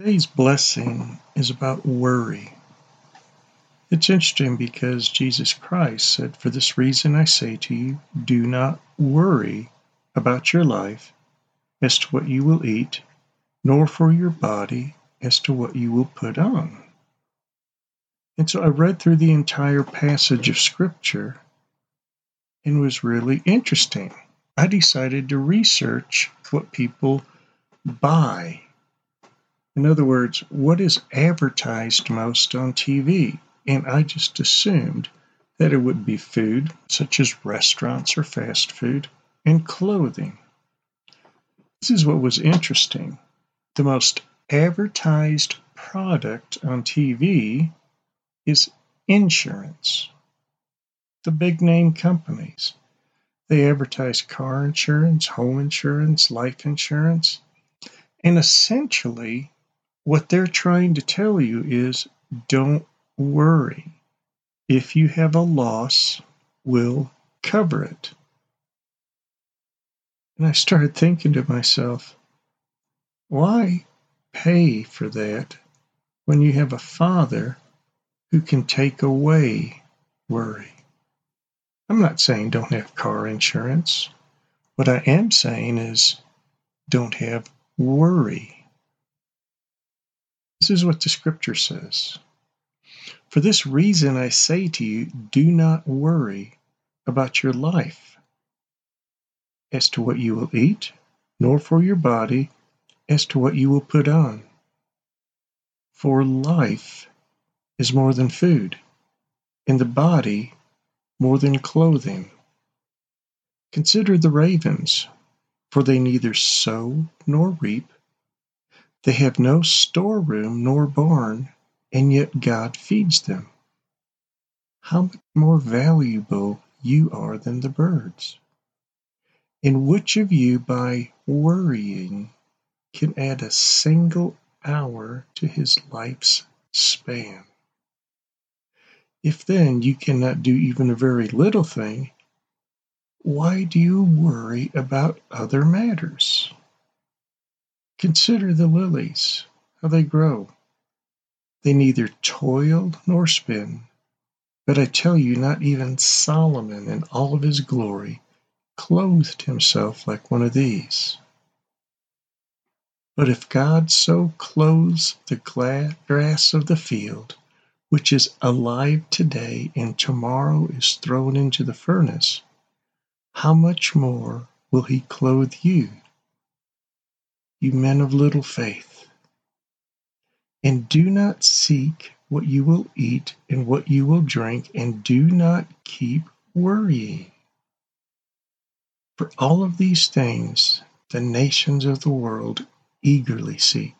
Today's blessing is about worry. It's interesting because Jesus Christ said, For this reason I say to you, do not worry about your life as to what you will eat, nor for your body as to what you will put on. And so I read through the entire passage of Scripture and was really interesting. I decided to research what people buy in other words, what is advertised most on TV? And I just assumed that it would be food, such as restaurants or fast food, and clothing. This is what was interesting. The most advertised product on TV is insurance. The big name companies. They advertise car insurance, home insurance, life insurance, and essentially what they're trying to tell you is don't worry. If you have a loss, we'll cover it. And I started thinking to myself, why pay for that when you have a father who can take away worry? I'm not saying don't have car insurance. What I am saying is don't have worry. This is what the scripture says. For this reason I say to you, do not worry about your life as to what you will eat, nor for your body as to what you will put on. For life is more than food, and the body more than clothing. Consider the ravens, for they neither sow nor reap they have no storeroom nor barn, and yet God feeds them. How much more valuable you are than the birds. And which of you, by worrying, can add a single hour to his life's span? If then you cannot do even a very little thing, why do you worry about other matters? Consider the lilies, how they grow. They neither toil nor spin. But I tell you, not even Solomon in all of his glory clothed himself like one of these. But if God so clothes the grass of the field, which is alive today and tomorrow is thrown into the furnace, how much more will he clothe you, you men of little faith. And do not seek what you will eat and what you will drink, and do not keep worrying. For all of these things the nations of the world eagerly seek.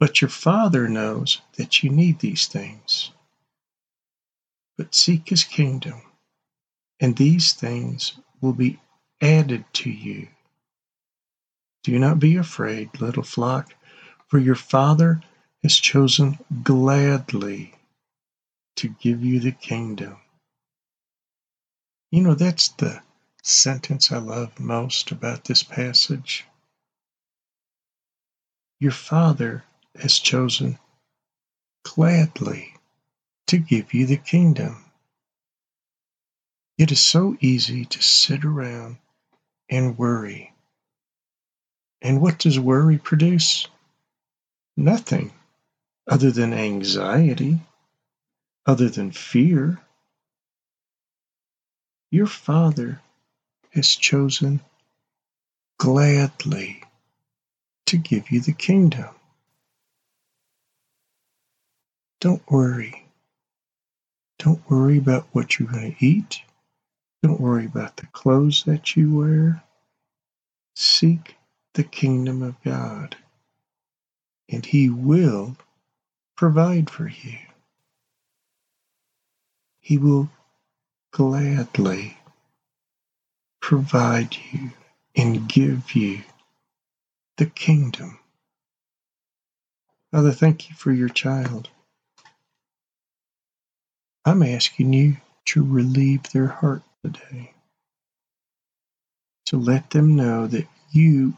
But your Father knows that you need these things. But seek His kingdom, and these things will be added to you. Do not be afraid, little flock, for your Father has chosen gladly to give you the kingdom. You know, that's the sentence I love most about this passage. Your Father has chosen gladly to give you the kingdom. It is so easy to sit around and worry and what does worry produce? Nothing other than anxiety, other than fear. Your Father has chosen gladly to give you the kingdom. Don't worry. Don't worry about what you're going to eat. Don't worry about the clothes that you wear. Seek the kingdom of God, and He will provide for you. He will gladly provide you and give you the kingdom. Father, thank you for your child. I'm asking you to relieve their heart today, to let them know that you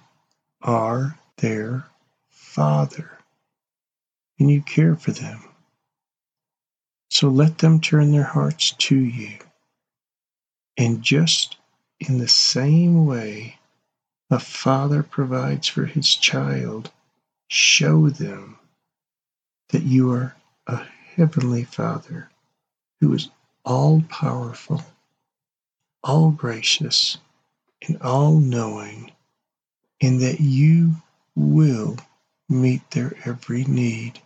are their Father and you care for them. So let them turn their hearts to you. And just in the same way a father provides for his child, show them that you are a heavenly Father who is all powerful, all gracious, and all knowing, and that you will meet their every need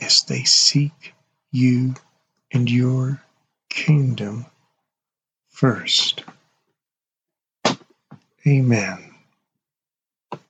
as they seek you and your kingdom first. Amen.